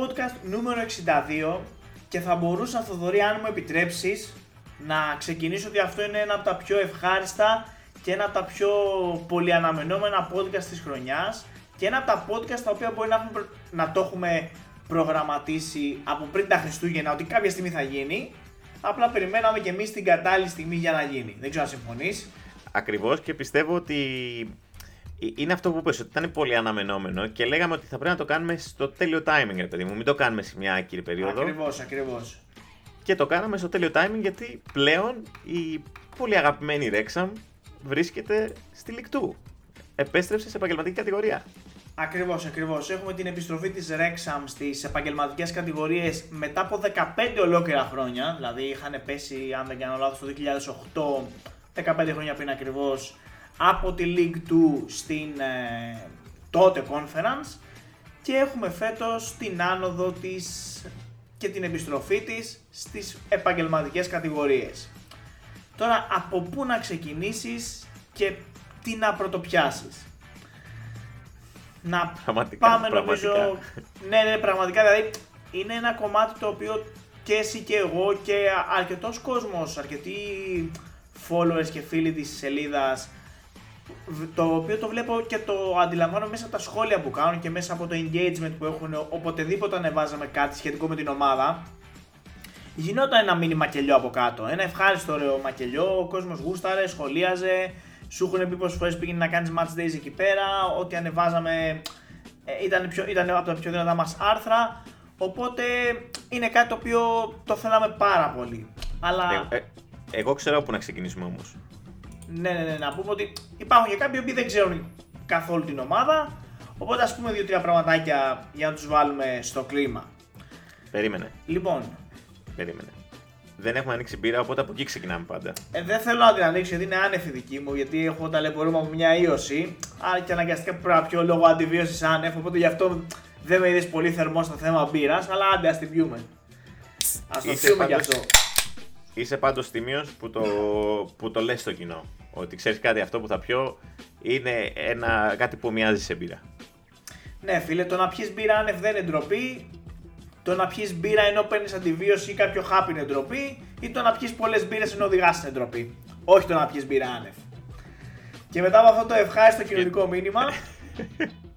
Pub Tales Podcast νούμερο 62 και θα μπορούσα Θοδωρή αν μου επιτρέψεις να ξεκινήσω ότι αυτό είναι ένα από τα πιο ευχάριστα και ένα από τα πιο πολυαναμενόμενα podcast της χρονιάς και ένα από τα podcast τα οποία μπορεί να, έχουμε, να το έχουμε προγραμματίσει από πριν τα Χριστούγεννα ότι κάποια στιγμή θα γίνει. Απλά περιμέναμε και εμείς την κατάλληλη στιγμή για να γίνει. Δεν ξέρω αν συμφωνείς. Ακριβώς και πιστεύω ότι είναι αυτό που είπες, ότι ήταν πολύ αναμενόμενο και λέγαμε ότι θα πρέπει να το κάνουμε στο τέλειο timing, ρε παιδί μου. Μην το κάνουμε σε μια άκυρη περίοδο. Ακριβώς, ακριβώς. Και το κάναμε στο τέλειο timing γιατί πλέον η πολύ αγαπημένη Ρέξαμ βρίσκεται στη Λικτού. Επέστρεψε σε επαγγελματική κατηγορία. Ακριβώς, ακριβώς. Έχουμε την επιστροφή της Rexham στις επαγγελματικές κατηγορίες μετά από 15 ολόκληρα χρόνια. Δηλαδή είχαν πέσει, αν δεν κάνω λάθος, το 2008, 15 χρόνια πριν ακριβώς, από τη League 2 στην ε, τότε Conference. Και έχουμε φέτος την άνοδο της και την επιστροφή της στις επαγγελματικές κατηγορίες. Τώρα από πού να ξεκινήσεις και τι να πρωτοπιάσεις; Να Πραγματικά, πάμε πραγματικά. νομίζω, ναι ναι πραγματικά δηλαδή είναι ένα κομμάτι το οποίο και εσύ και εγώ και αρκετός κόσμος, αρκετοί followers και φίλοι της σελίδας το οποίο το βλέπω και το αντιλαμβάνω μέσα από τα σχόλια που κάνουν και μέσα από το engagement που έχουν οποτεδήποτε ανεβάζαμε κάτι σχετικό με την ομάδα γινόταν ένα μίνι μακελιό από κάτω. Ένα ευχάριστο ωραίο μακελιό, ο κόσμος γούσταρε, σχολίαζε, σου έχουν πει πόσες φορές πήγαινε να κάνεις match days εκεί πέρα, ό,τι ανεβάζαμε ε, ήταν, πιο, ήταν από τα πιο δυνατά μας άρθρα. Οπότε είναι κάτι το οποίο το θέλαμε πάρα πολύ. Αλλά Ε, ε, εγώ ξέρω πού να ξεκινήσουμε όμως. Ναι, ναι, ναι, να πούμε ότι υπάρχουν και κάποιοι που δεν ξέρουν καθόλου την ομάδα. Οπότε ας πούμε δύο-τρία πραγματάκια για να τους βάλουμε στο κλίμα. Περίμενε, Λοιπόν, περίμενε. Δεν έχουμε ανοίξει μπύρα, οπότε από εκεί ξεκινάμε πάντα. Ε, δεν θέλω να την ανοίξω γιατί είναι άνευ δική μου, γιατί έχω ταλαιπωρούμε από μια ίωση. Άρα και αναγκαστικά πρέπει να πιω λόγω αντιβίωσης άνευ, οπότε γι' αυτό δεν με είδες πολύ θερμό στο θέμα μπύρας, αλλά άντε ας την πιούμε. Α το Είσαι πιούμε γι' πάντως- αυτό. Είσαι πάντως τίμιος που το, που το λες στο κοινό. Ότι ξέρεις κάτι αυτό που θα πιω είναι ένα, κάτι που μοιάζει σε μπύρα. Ναι, φίλε, το να πιεις μπύρα άνευ δεν είναι ντροπή. Το να πιεις μπύρα ενώ παίρνεις αντιβίωση ή κάποιο χάπι είναι ντροπή. Ή το να πιεις πολλές μπύρες ενώ οδηγάς είναι ντροπή. Όχι το να πιεις μπύρα άνευ. Και μετά από αυτό το ευχάριστο κοινωνικό μήνυμα,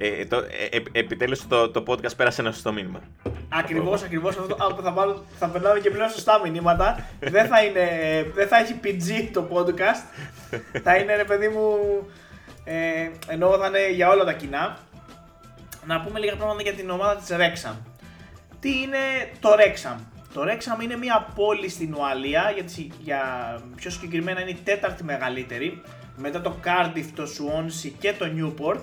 Ε, το, ε, ε, επιτέλους το, το podcast πέρασε ένα σωστό μήνυμα. Ακριβώς, ακριβώς αυτό α, θα, βάλω, θα περνάμε και πλέον σωστά μηνύματα. δεν, θα είναι, δεν θα έχει PG το podcast. θα είναι ρε παιδί μου. Ε, ενώ θα είναι για όλα τα κοινά. Να πούμε λίγα πράγματα για την ομάδα της Rexham. Τι είναι το Rexham; Το Rexham είναι μια πόλη στην Ουαλία, γιατί για πιο συγκεκριμένα είναι η τέταρτη μεγαλύτερη. Μετά το Cardiff, το Swansea και το Newport.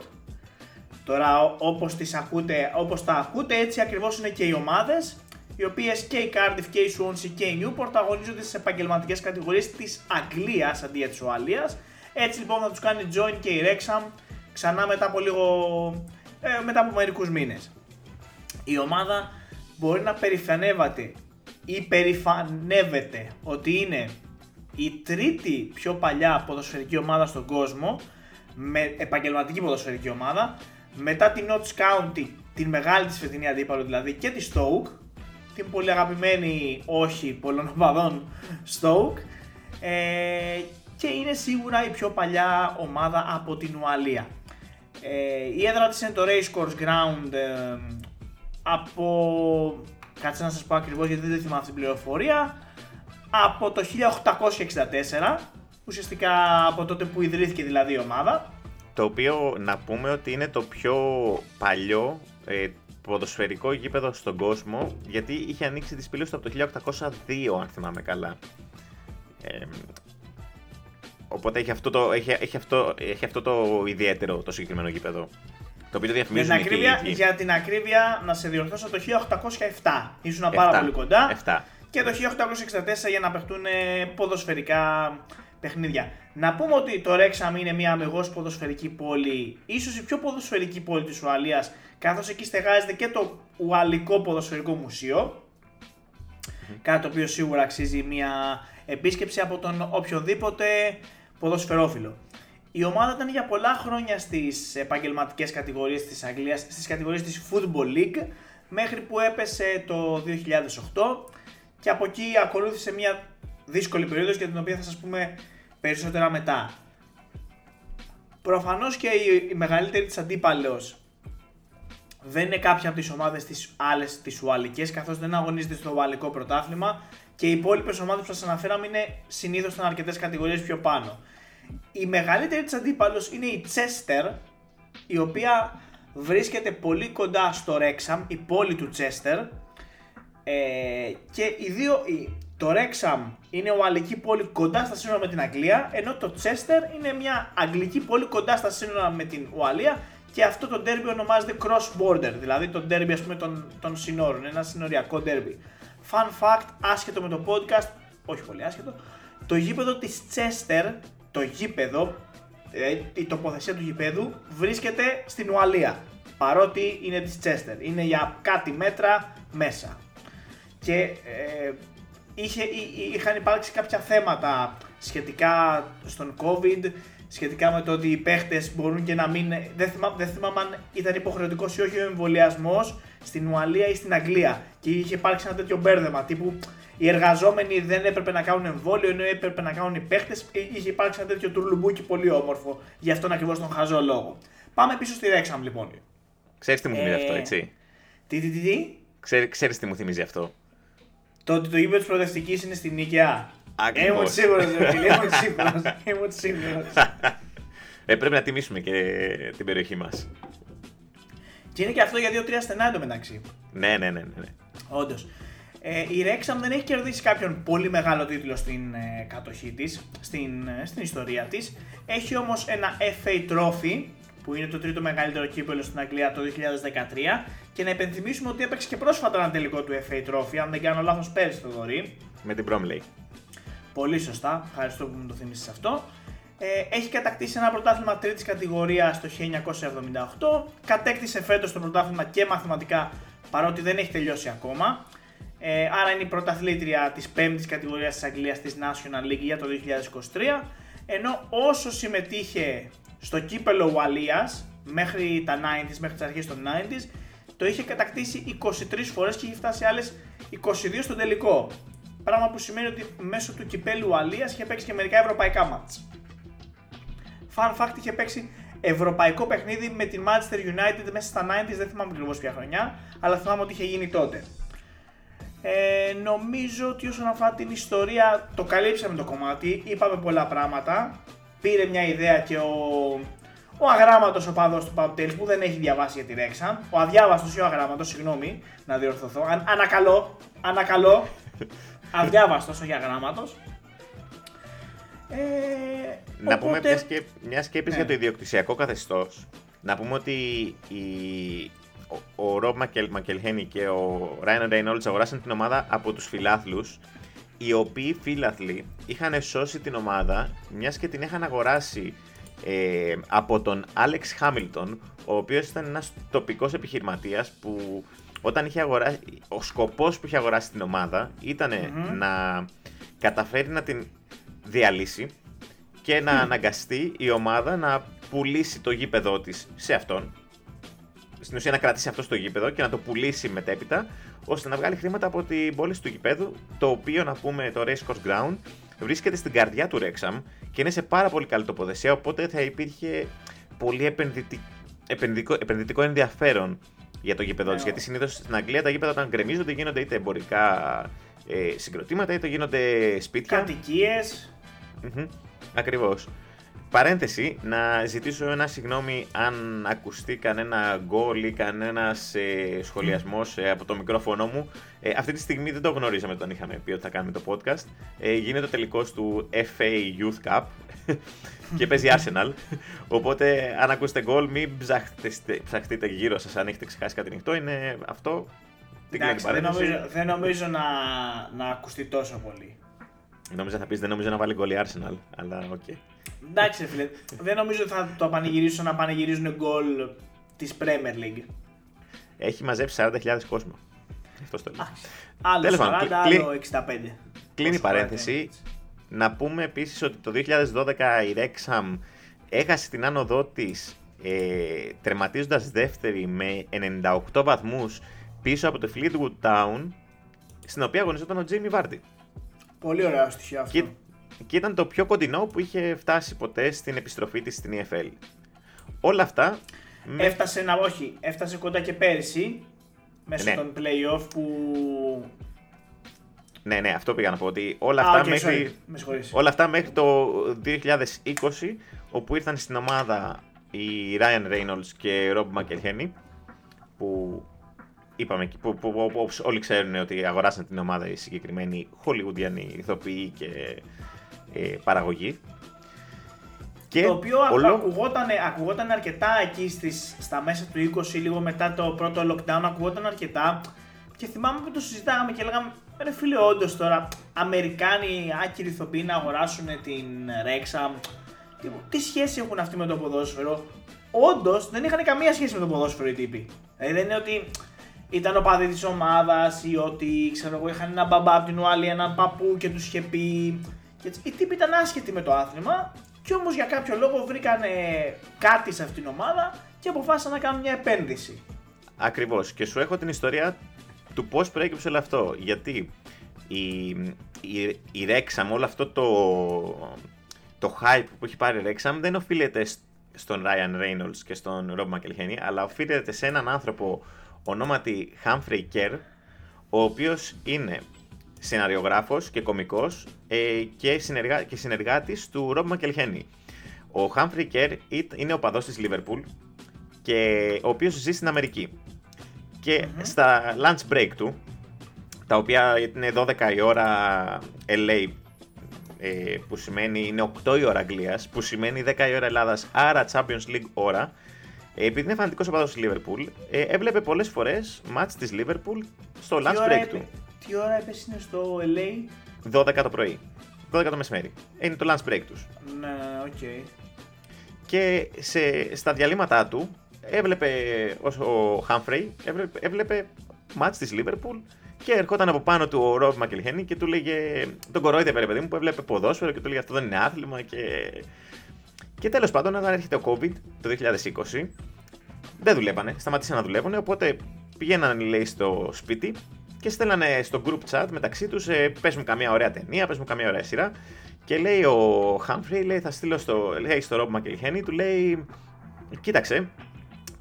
Τώρα ό- όπως, τις ακούτε, όπως τα ακούτε έτσι ακριβώς είναι και οι ομάδες οι οποίες και η Cardiff και η Swansea και η Newport αγωνίζονται στις επαγγελματικές κατηγορίες της Αγγλίας αντί για της Ουαλίας. Έτσι λοιπόν θα τους κάνει join και η Wrexham ξανά μετά από λίγο, ε, μετά από μερικούς μήνες. Η ομάδα μπορεί να περηφανεύεται ή περηφανεύεται ότι είναι η τρίτη πιο παλιά ποδοσφαιρική ομάδα στον κόσμο με επαγγελματική ποδοσφαιρική ομάδα μετά την Notts County, την μεγάλη της φετινή αντίπαλο δηλαδή και τη Stoke την πολύ αγαπημένη όχι πολλών οπαδών Stoke ε, και είναι σίγουρα η πιο παλιά ομάδα από την Ουαλία. Ε, η έδρα της είναι το Racecourse Ground ε, από... Κάτσε να σας πω ακριβώς γιατί δεν θυμάμαι αυτή την πληροφορία. Από το 1864, ουσιαστικά από τότε που ιδρύθηκε δηλαδή η ομάδα. Το οποίο να πούμε ότι είναι το πιο παλιό ε, ποδοσφαιρικό γήπεδο στον κόσμο γιατί είχε ανοίξει τις πύλες του από το 1802 αν θυμάμαι καλά. Ε, οπότε έχει αυτό, το, έχει, έχει, αυτό, έχει αυτό το ιδιαίτερο το συγκεκριμένο γήπεδο. Το οποίο το Για την, διαφημίζουν και οι ακρίβεια, ίδιοι. για την ακρίβεια, να σε διορθώσω, το 1807. Ήσουν πάρα Εφτά. πολύ κοντά. Εφτά. Και το 1864 για να παιχτούν ε, ποδοσφαιρικά παιχνίδια. Να πούμε ότι το Ρέξαμ είναι μια αμυγός ποδοσφαιρική πόλη, ίσως η πιο ποδοσφαιρική πόλη της Ουαλίας, καθώς εκεί στεγάζεται και το Ουαλικό Ποδοσφαιρικό Μουσείο, κάτι το οποίο σίγουρα αξίζει μια επίσκεψη από τον οποιοδήποτε ποδοσφαιρόφιλο. Η ομάδα ήταν για πολλά χρόνια στις επαγγελματικές κατηγορίες της Αγγλίας, στις κατηγορίες της Football League, μέχρι που έπεσε το 2008 και από εκεί ακολούθησε μια δύσκολη περίοδος για την οποία θα σας πούμε περισσότερα μετά. Προφανώς και η, η μεγαλύτερη της αντίπαλος δεν είναι κάποια από τις ομάδες της άλλες τις ουαλικές καθώς δεν αγωνίζεται στο ουαλικό πρωτάθλημα και οι υπόλοιπες ομάδες που σας αναφέραμε είναι συνήθως ήταν αρκετές κατηγορίες πιο πάνω. Η μεγαλύτερη της αντίπαλος είναι η Chester η οποία βρίσκεται πολύ κοντά στο Rexham, η πόλη του Chester ε, και οι δύο, το Rexham είναι ουαλική πόλη κοντά στα σύνορα με την Αγγλία, ενώ το Chester είναι μια αγγλική πόλη κοντά στα σύνορα με την Ουαλία και αυτό το derby ονομάζεται cross border, δηλαδή το derby ας πούμε των, των συνόρων, ένα συνοριακό derby. Fun fact, άσχετο με το podcast, όχι πολύ άσχετο, το γήπεδο της Chester, το γήπεδο, δηλαδή η τοποθεσία του γήπεδου βρίσκεται στην Ουαλία, παρότι είναι της Chester, είναι για κάτι μέτρα μέσα. Και ε, είχε, είχαν υπάρξει κάποια θέματα σχετικά στον COVID, σχετικά με το ότι οι παίχτες μπορούν και να μην. Δεν, θυμά, δεν θυμάμαι αν ήταν υποχρεωτικός ή όχι ο εμβολιασμός στην Ουαλία ή στην Αγγλία. Και είχε υπάρξει ένα τέτοιο μπέρδεμα τύπου οι εργαζόμενοι δεν έπρεπε να κάνουν εμβόλιο ενώ έπρεπε να κάνουν οι παίχτες. Είχε υπάρξει ένα τέτοιο τουρλουμπούκι πολύ όμορφο. Γι' αυτόν ακριβώς τον χαζό λόγο. Πάμε πίσω στη Ρέξαμ λοιπόν. Ξέρεις τι μου θυμίζει ε, αυτό, έτσι; Τι, τι, τι, τι; Ξέρεις τι μου θυμίζει αυτό; Το ότι το γήπεδο της προοδευτική είναι στην Νίκαια. Ακριβώς. Ήμουν σίγουρος, ήμουν σίγουρος. Ήμουν σίγουρος. Ε, πρέπει να τιμήσουμε και την περιοχή μας. Και είναι και αυτό για δύο-τρία στενά εντωμεταξύ. Ναι, ναι, ναι. ναι. ναι. Όντως. Ε, η Rexham δεν έχει κερδίσει κάποιον πολύ μεγάλο τίτλο στην ε, κατοχή της, στην, ε, στην ιστορία της. Έχει όμως ένα FA Trophy που είναι το τρίτο μεγαλύτερο κύπελο στην Αγγλία το 2013 και να υπενθυμίσουμε ότι έπαιξε και πρόσφατα ένα τελικό του FA Trophy, αν δεν κάνω λάθος πέρυσι το δωρή. Με την Bromley. Πολύ σωστά, ευχαριστώ που μου το θυμίσεις αυτό. Ε, έχει κατακτήσει ένα πρωτάθλημα τρίτης κατηγορίας το 1978. Κατέκτησε φέτος το πρωτάθλημα και μαθηματικά παρότι δεν έχει τελειώσει ακόμα. Ε, άρα είναι η πρωταθλήτρια της 5η κατηγορίας της Αγγλίας της National League για το 2023. Ενώ όσο συμμετείχε στο κύπελο Ουαλίας μέχρι τα 90s, μέχρι τις αρχές των 90s, το είχε κατακτήσει 23 φορές και είχε φτάσει άλλες 22 στο τελικό. Πράγμα που σημαίνει ότι μέσω του κυπέλου Ουαλίας είχε παίξει και μερικά ευρωπαϊκά μάτς. Fun fact είχε παίξει ευρωπαϊκό παιχνίδι με την Manchester United μέσα στα 90s, δεν θυμάμαι ακριβώς ποια χρονιά, αλλά θυμάμαι ότι είχε γίνει τότε. Ε, νομίζω ότι όσον αφορά την ιστορία το καλύψαμε το κομμάτι, είπαμε πολλά πράγματα πήρε μια ιδέα και ο, ο αγράμματος οπαδό του Pub που δεν έχει διαβάσει για τη Rexham, ο αδιάβαστος ή ο αγράμματος, συγγνώμη να διορθωθώ, αν, ανακαλώ, ανακαλώ, αδιάβαστος όχι αγράμματο. Ε, να πούμε μια, σκέ, μια σκέψη ναι. για το ιδιοκτησιακό καθεστώς. Να πούμε ότι η, ο, ο Ρομπ Μακελχένι και ο Ράιν Ρέινολτ αγοράσαν την ομάδα από τους φιλάθλους οι οποίοι φίλαθλοι είχαν σώσει την ομάδα μιας και την είχαν αγοράσει ε, από τον Άλεξ Χάμιλτον, ο οποίος ήταν ένας τοπικός επιχειρηματίας που όταν είχε αγοράσει, ο σκοπός που είχε αγοράσει την ομάδα να καταφέρει να την διαλύσει και να αναγκαστεί η ομάδα να πουλήσει το γήπεδό της σε αυτόν στην ουσία να κρατήσει αυτό στο γήπεδο και να το πουλήσει μετέπειτα, ώστε να βγάλει χρήματα από την πώληση του γήπεδου, το οποίο να πούμε το Race Course Ground βρίσκεται στην καρδιά του Rexham και είναι σε πάρα πολύ καλή τοποθεσία, οπότε θα υπήρχε πολύ επενδυτικό, επενδυτικό ενδιαφέρον για το γήπεδο της. Ναι. Γιατί συνήθως στην Αγγλία τα γήπεδα όταν γκρεμίζονται γίνονται είτε εμπορικά ε, συγκροτήματα είτε γίνονται σπίτια. Κατοικίες. Mm-hmm, Ακριβώς. Παρένθεση, να ζητήσω ένα συγγνώμη αν ακουστεί κανένα γκολ ή κανένας ε, σχολιασμός ε, από το μικρόφωνο μου. Ε, αυτή τη στιγμή δεν το γνωρίζαμε όταν είχαμε πει ότι θα κάνουμε το podcast. Ε, γίνεται ο τελικός του FA Youth Cup και παίζει Arsenal. Οπότε, αν ακούσετε γκολ, μην ψαχτείτε, ψαχτείτε γύρω σας αν έχετε ξεχάσει κάτι ανοιχτό. Είναι αυτό. Εντάξει, δεν νομίζω, δεν νομίζω να, να ακουστεί τόσο πολύ. Νόμιζα θα πεις δεν νομίζω να βάλει γκολ η Arsenal, αλλά ok. Okay. Εντάξει, φίλε. δεν νομίζω ότι θα το πανηγυρίσουν να πανηγυρίζουν γκολ της Premier League. Έχει μαζέψει 40.000 κόσμο. Αυτό το λέω. Άλλο 40, άλλο 65. Κλείνει η παρένθεση. Να πούμε επίσης ότι το 2012 η Rexham έχασε την άνοδό της ε, τερματίζοντας δεύτερη με 98 βαθμούς πίσω από το Fleetwood Town στην οποία αγωνιζόταν ο Jamie Vardy. Πολύ ωραίο στοιχείο αυτό. Και, και ήταν το πιο κοντινό που είχε φτάσει ποτέ στην επιστροφή της στην EFL. Όλα αυτά... Με... Έφτασε να όχι, έφτασε κοντά και πέρυσι μέσω ναι. των play-off που ναι, ναι, αυτό πήγα να πω. Ότι όλα, αυτά, okay, μέχρι, όλα αυτά μέχρι το 2020, όπου ήρθαν στην ομάδα οι Ryan Reynolds και Rob McElhenney, που είπαμε, που, που, που, που, όλοι ξέρουν ότι αγοράσαν την ομάδα οι συγκεκριμένοι Hollywoodian ηθοποιοί και ε, παραγωγή. Και το οποίο όλο... ακουγόταν, ακουγόταν αρκετά εκεί στις, στα μέσα του 20, λίγο μετά το πρώτο lockdown, ακουγόταν αρκετά. Και θυμάμαι που το συζητάγαμε και λέγαμε, ρε φίλε, όντως τώρα, Αμερικάνοι άκυροι ηθοποιοί να αγοράσουν την Rexham. Τι, τι σχέση έχουν αυτοί με το ποδόσφαιρο; Όντως δεν είχαν καμία σχέση με το ποδόσφαιρο οι τύποι. Δηλαδή δεν είναι ότι ήταν ο παδί της ομάδας ή ότι ξέρω εγώ είχαν ένα μπαμπά από την Ουάλη, έναν παππού και τους είχε πει. Και έτσι, οι τύποι ήταν άσχετοι με το άθλημα και όμως για κάποιο λόγο βρήκαν κάτι σε αυτήν την ομάδα και αποφάσισαν να κάνουν μια επένδυση. Ακριβώς. Και σου έχω την ιστορία του πώς προέκυψε όλο αυτό. Γιατί η, η, η Rexham, όλο αυτό το, το hype που έχει πάρει η Rexham δεν οφείλεται στον Ryan Reynolds και στον Rob McElhenney, αλλά οφείλεται σε έναν άνθρωπο ονόματι Humphrey Kerr, ο οποίος είναι σεναριογράφος και κομικός ε, και, συνεργά, και συνεργάτης του Rob McElhenney. Ο Humphrey Kerr είναι ο παδός της Liverpool και ο οποίος ζει στην Αμερική. Και στα lunch break του, τα οποία είναι 12 η ώρα LA, ε, που σημαίνει είναι 8 η ώρα Αγγλίας, που σημαίνει 10 η ώρα Ελλάδας, άρα Champions League ώρα, ε, επειδή είναι φανατικός οπαδό της Liverpool, ε, έβλεπε πολλές φορές μάτ της Liverpool στο lunch break του. Τι ώρα έπεσε είναι στο LA? 12 το πρωί. 12 το μεσημέρι. Είναι το lunch break τους. Ναι, okay. Και σε, στα διαλείμματά του έβλεπε ο Χάμφρεϊ, έβλεπε, έβλεπε ματς της Liverpool και ερχόταν από πάνω του ο Ρομπ Μακελχένη και του 'λεγε τον κορόιδευε παιδί μου που έβλεπε ποδόσφαιρο και του 'λεγε αυτό δεν είναι άθλημα και... Και τέλος πάντων όταν έρχεται ο COVID το 2020 δεν δουλεύανε, σταματήσαν να δουλεύουν οπότε πηγαίναν λέει στο σπίτι και στέλνανε στο group chat μεταξύ τους ε, πες μου καμία ωραία ταινία, πες μου καμία ωραία σειρά και λέει ο Χάμφρεϊ, λέει θα στείλω στο, λέει, στο Ρόμπ Μακελχένη, του λέει κοίταξε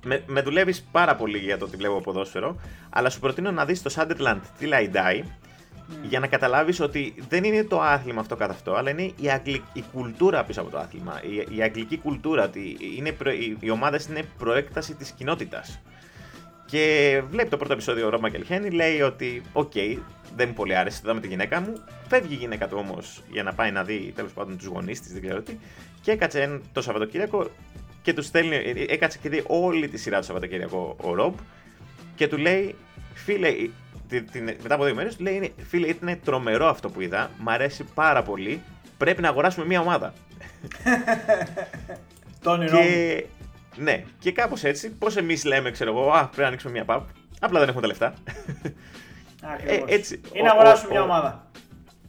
με, με δουλεύεις πάρα πολύ για το ότι βλέπω ποδόσφαιρο, αλλά σου προτείνω να δεις το Sunderland Till I Die για να καταλάβεις ότι δεν είναι το άθλημα αυτό καθ' αυτό, αλλά είναι η, αγγλ... η κουλτούρα πίσω από το άθλημα. Η, η αγγλική κουλτούρα, ότι είναι προ... οι, οι ομάδες είναι προέκταση της κοινότητας. Και βλέπει το πρώτο επεισόδιο ο Ρομπ Μακελχένη, λέει ότι, okay, δεν μου πολύ άρεσε, είδα με τη γυναίκα μου. Φεύγει η γυναίκα του όμως για να πάει να δει τέλος πάντων τους γονείς της, δεν ξέρω τι. Και έκατσε το Σαββατοκύριακο και τους στέλνει, ε, ε, έκατσε και δει όλη τη σειρά του Σαββατοκύριακο ο Ρομπ και του λέει, φίλε, την, μετά από δύο μέρες του λέει, φίλε, ήταν τρομερό αυτό που είδα, μ' αρέσει πάρα πολύ, πρέπει να αγοράσουμε μια ομάδα. Το όνειρό και... Ναι, και κάπως έτσι, πώς εμείς λέμε, ξέρω εγώ, Α, πρέπει να ανοίξουμε μια pub. Απλά δεν έχουμε τα λεφτά. Ε, έτσι, Ή να αγοράσουμε μια ομάδα.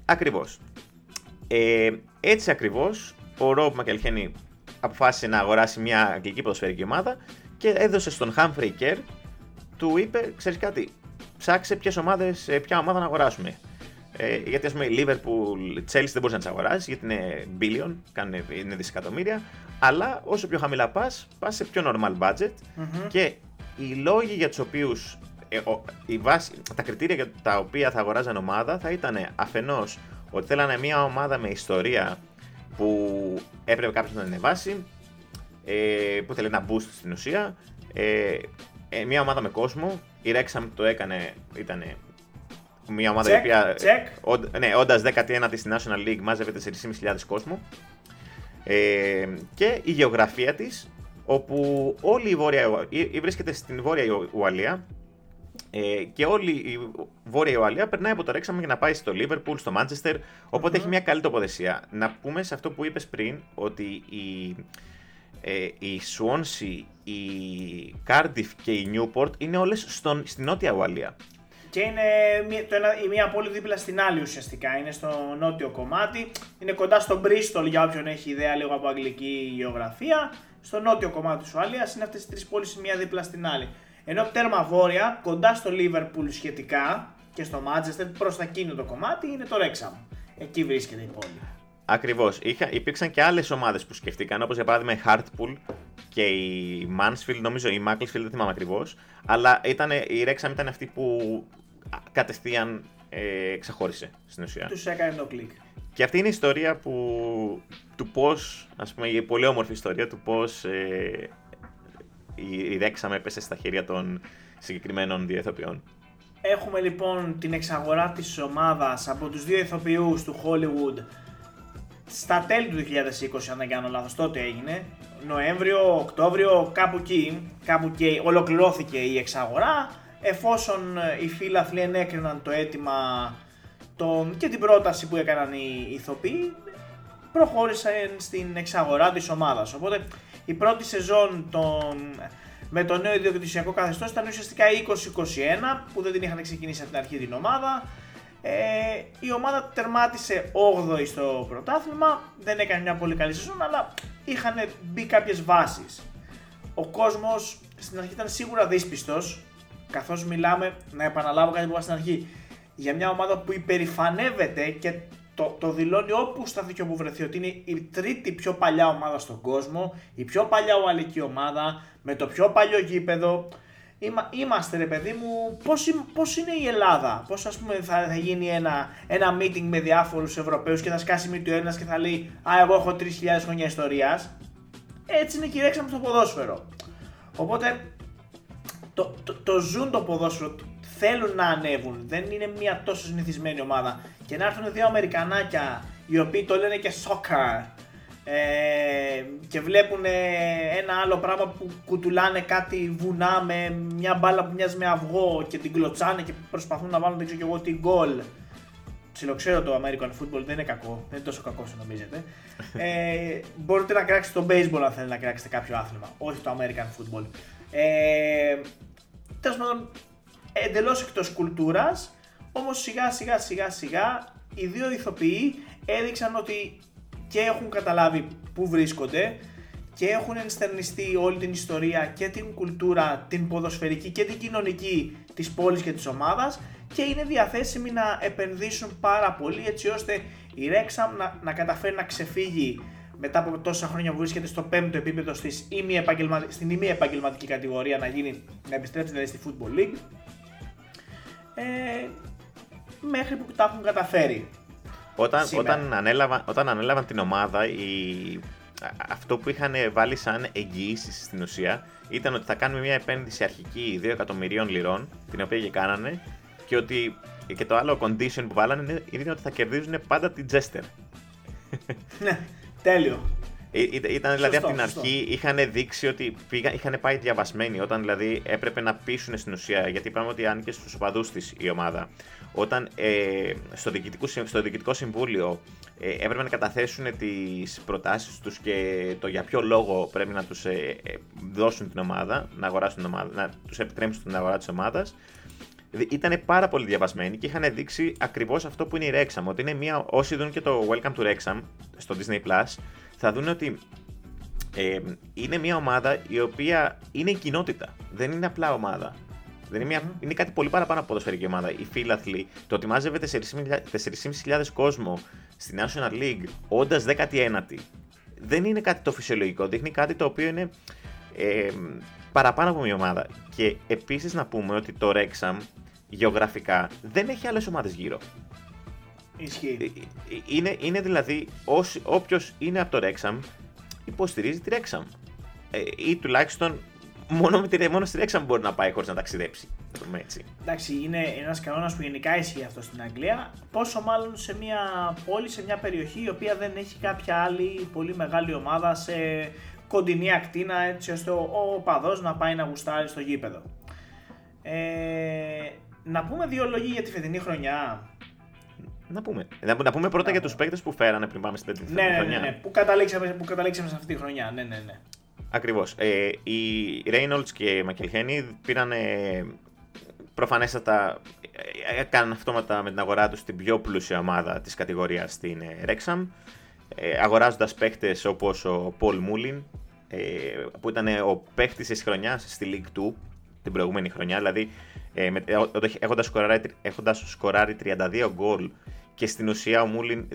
Ακριβώς. Ε, έτσι ακριβώς, ο Ρομπ Μακελχένη αποφάσισε να αγοράσει μια αγγλική ποδοσφαιρική ομάδα και έδωσε στον Humphrey Kerr, του είπε, ξέρεις κάτι, ψάξε ποιες ομάδες, ε, ποια ομάδα να αγοράσουμε. Ε, γιατί ας πούμε η Liverpool, Chelsea δεν μπορείς να τις αγοράσεις γιατί είναι billion, είναι δισεκατομμύρια. Αλλά όσο πιο χαμηλά πας, πας σε πιο normal budget. Και οι λόγοι για τους οποίους. Ε, τα κριτήρια για τα οποία θα αγοράζαν ομάδα θα ήταν αφενός ότι θέλανε μια ομάδα με ιστορία που έπρεπε κάποιος να ανεβάσει, ε, που θέλει ένα boost στην ουσία. Ε, ε, μια ομάδα με κόσμο. Η Rexham το έκανε, ήταν μια ομάδα check, η οποία. Check. ναι, όντας 19η στη National League, μάζευε 4.500 κόσμο. Ε, και η γεωγραφία της, όπου όλη η Βόρεια βρίσκεται στην Βόρεια Ουαλία, ε, και όλη η Βόρεια Ιωαλία περνάει από το Ρέξαμ για να πάει στο Λίβερπουλ, στο Μάντσεστερ. έχει μια καλή τοποθεσία. Να πούμε σε αυτό που είπες πριν ότι η, ε, η Swansea, η Cardiff και η Newport είναι όλες στην Νότια Ουαλία. Και είναι το ένα, η μία πόλη δίπλα στην άλλη ουσιαστικά. Είναι στο νότιο κομμάτι. Είναι κοντά στο Bristol για όποιον έχει ιδέα λίγο από αγγλική γεωγραφία. Στο νότιο κομμάτι της Ουαλίας είναι αυτές τι τρεις πόλεις η μία δίπλα στην άλλη. Ενώ τέρμα βόρεια, κοντά στο Liverpool σχετικά και στο Manchester, προς τα εκείνο το κομμάτι, είναι το Wrexham. Εκεί βρίσκεται η πόλη. Ακριβώς. Υπήρξαν και άλλες ομάδες που σκεφτήκαν, όπως για παράδειγμα η Hartpool και η Mansfield, νομίζω η Macclesfield, δεν θυμάμαι ακριβώς. Αλλά ήταν, η Wrexham ήταν αυτή που κατευθείαν ε, ξεχώρισε στην ουσία. Τους έκανε το κλικ. Και αυτή είναι η ιστορία που, του πώς, ας πούμε, η πολύ όμορφη ιστορία του πώς ε, η Rexham έπεσε στα χέρια των συγκεκριμένων δύο ηθοποιών. Έχουμε λοιπόν την εξαγορά της ομάδας από τους δύο ηθοποιούς του Hollywood στα τέλη του 2020 αν δεν κάνω λάθος τότε έγινε Νοέμβριο, Οκτώβριο, κάπου εκεί, κάπου εκεί ολοκληρώθηκε η εξαγορά εφόσον ε, οι φίλαθλοι ενέκριναν το αίτημα τον, και την πρόταση που έκαναν οι ηθοποιοί προχώρησαν στην εξαγορά της ομάδας. Οπότε η πρώτη σεζόν τον, με το νέο ιδιοκτησιακό καθεστώς ήταν ουσιαστικά 2021 που δεν την είχαν ξεκινήσει από την αρχή την ομάδα. Ε, η ομάδα τερμάτισε 8η στο πρωτάθλημα, δεν έκανε μια πολύ καλή σεζόν αλλά είχαν μπει κάποιες βάσεις. Ο κόσμος στην αρχή ήταν σίγουρα δύσπιστος καθώς μιλάμε, να επαναλάβω κάτι που είπα στην αρχή, για μια ομάδα που υπερηφανεύεται και το, το δηλώνει όπου σταθεί και όπου βρεθεί ότι είναι η τρίτη πιο παλιά ομάδα στον κόσμο, η πιο παλιά ουαλική ομάδα, με το πιο παλιό γήπεδο. είμαστε ρε παιδί μου, πώς, πώς είναι η Ελλάδα, πώς ας πούμε θα, θα γίνει ένα, ένα meeting με διάφορους Ευρωπαίους και θα σκάσει μύτη ο ένας και θα λέει «Α, εγώ έχω 3.000 χρόνια ιστορίας». Έτσι είναι κηρέξαμε στο ποδόσφαιρο. Οπότε το, το, το ζουν το ποδόσφαιρο, θέλουν να ανέβουν, δεν είναι μια τόσο συνηθισμένη ομάδα. Και να έρθουν δύο Αμερικανάκια οι οποίοι το λένε και soccer ε, και βλέπουν ένα άλλο πράγμα που κουτουλάνε κάτι βουνά με μια μπάλα που μοιάζει με αυγό και την κλωτσάνε και προσπαθούν να βάλουν δεν ξέρω και εγώ τι γκολ. Ψιλοξέρω το American football, δεν είναι κακό, δεν είναι τόσο κακό όσο νομίζετε. ε, μπορείτε να κράξετε το baseball αν θέλετε να κράξετε κάποιο άθλημα, όχι το American football. Ε, Τέλος πάντων, εντελώς εκτός κουλτούρας, όμως σιγά σιγά σιγά σιγά οι δύο ηθοποιοί έδειξαν ότι και έχουν καταλάβει πού βρίσκονται και έχουν ενστερνιστεί όλη την ιστορία και την κουλτούρα, την ποδοσφαιρική και την κοινωνική της πόλης και της ομάδας και είναι διαθέσιμοι να επενδύσουν πάρα πολύ έτσι ώστε η Rexham να, να καταφέρει να ξεφύγει μετά από τόσα χρόνια που βρίσκεται στο πέμπτο επίπεδο στις ημι στην ημι επαγγελματική κατηγορία να, γίνει, να επιστρέψει δηλαδή στη Football League ε, μέχρι που τα έχουν καταφέρει. Όταν, όταν, ανέλαβαν, όταν ανέλαβαν την ομάδα, η, αυτό που είχαν βάλει σαν εγγυήσεις στην ουσία ήταν ότι θα κάνουμε μια επένδυση αρχική 2 εκατομμυρίων λιρών, την οποία και κάνανε, και ότι και το άλλο condition που βάλανε είναι, ότι θα κερδίζουν πάντα την Jester. Ναι. Τέλειο. Ε, ήταν δηλαδή από την αρχή, είχαν δείξει ότι πήγα, είχαν πάει διαβασμένοι όταν δηλαδή έπρεπε να πείσουν στην ουσία. Γιατί είπαμε ότι άνοιγε στους οπαδούς της η ομάδα. Όταν ε, στο, διοικητικό, στο διοικητικό συμβούλιο ε, έπρεπε να καταθέσουν τις προτάσεις τους και το για ποιο λόγο πρέπει να τους ε, ε, δώσουν την ομάδα, να αγοράσουν την ομάδα, να τους επιτρέψουν την αγορά της ομάδας. Ήταν πάρα πολύ διαβασμένοι και είχαν δείξει ακριβώς αυτό που είναι η Rexham. Ότι είναι μια. Όσοι δουν και το Welcome to Rexham στο Disney Plus, θα δουν ότι ε, είναι μια ομάδα η οποία είναι η κοινότητα. Δεν είναι απλά ομάδα. Δεν είναι, μια, είναι κάτι πολύ παραπάνω από ποδοσφαιρική ομάδα. Οι φίλαθλοι, το ότι μάζευε 4.500 κόσμο στη National League, όντας 19η, δεν είναι κάτι το φυσιολογικό. Δείχνει κάτι το οποίο είναι ε, παραπάνω από μια ομάδα. Και επίσης να πούμε ότι το Rexham γεωγραφικά δεν έχει άλλες ομάδες γύρω. Ισχύει. Ε, ε, είναι, είναι δηλαδή όποιος είναι από το Rexham υποστηρίζει τη Rexham. Ε, ή τουλάχιστον μόνο, με τη, μόνο στη Rexham μπορεί να πάει χωρίς να ταξιδέψει. Έτσι. Εντάξει, είναι ένας κανόνας που γενικά ισχύει αυτό στην Αγγλία. Πόσο μάλλον σε μια πόλη, σε μια περιοχή η οποία δεν έχει κάποια άλλη πολύ μεγάλη ομάδα σε κοντινή ακτίνα έτσι ώστε ο, ο παδός να πάει να γουστάρει στο γήπεδο. Ε, να πούμε δύο λόγια για τη φετινή χρονιά. Να πούμε. Να, να πούμε πρώτα να για τους παίκτες που φέρανε πριν πάμε στην τέτοια ναι, ναι, χρονιά. Ναι, ναι, που καταλήξαμε, που καταλήξαμε σε αυτή τη χρονιά. Ναι, ναι, ναι. Ακριβώς. Ε, οι Reynolds και McElhenney πήραν Προφανέστατα ε, έκαναν αυτόματα με την αγορά τους την πιο πλούσια ομάδα της κατηγορίας στην Rexham. Ε, Αγοράζοντας παίχτε όπως ο Paul Moulin, ε, που ήταν ο παίχτη της χρονιάς στη League 2 την προηγούμενη χρονιά. Δηλαδή, ε, έχοντας σκοράρει, έχοντας σκοράρει 32 γκολ και στην ουσία ο Μούλιν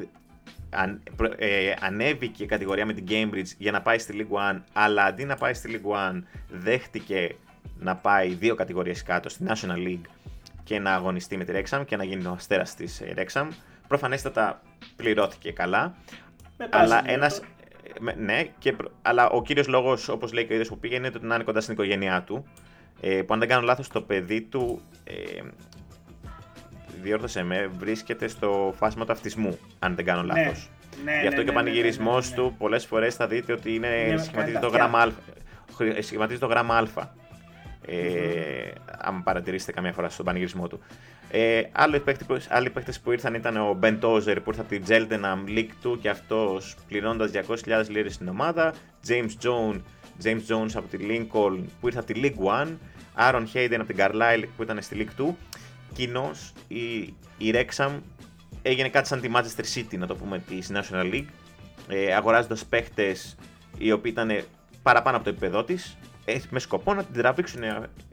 αν, ε, ανέβηκε η κατηγορία με την Cambridge για να πάει στη League 1, αλλά αντί να πάει στη League 1, δέχτηκε να πάει δύο κατηγορίες κάτω στη National League και να αγωνιστεί με τη Rexham και να γίνει ο αστέρας της Rexham. Προφανέστατα πληρώθηκε καλά. αλλά ένας, ναι, και, αλλά ο κύριος λόγος, όπως λέει και ο ίδιος που πήγε, είναι ότι να είναι κοντά στην οικογένειά του. Ε, που αν δεν κάνω λάθος, το παιδί του. Ε, διόρθωσε με, βρίσκεται στο φάσμα του αυτισμού, αν δεν κάνω λάθος. Ναι. Ναι, Γι' αυτό ναι, και ο ναι, πανηγυρισμός ναι, του πολλές φορές θα δείτε ότι είναι, σχηματίζει, το γράμμα α, σχηματίζει το γράμμα Α. Ε, αν παρατηρήσετε καμιά φορά στον πανηγυρισμό του. Ε, άλλοι παίκτες που ήρθαν ήταν ο Μπεν Τόζερ που ήρθε από την Cheltenham League 2 και αυτός πληρώνοντας 200.000 λίρες στην ομάδα. James Jones, James Jones από τη Lincoln που ήρθε από τη League 1. Aaron Hayden από την Carlisle που ήταν στη League 2. Κοινώ η, η Wrexham έγινε κάτι σαν τη Manchester City να το πούμε της National League ε, αγοράζοντας παίχτες οι οποίοι ήταν παραπάνω από το επίπεδό της με σκοπό να την τραβήξουν,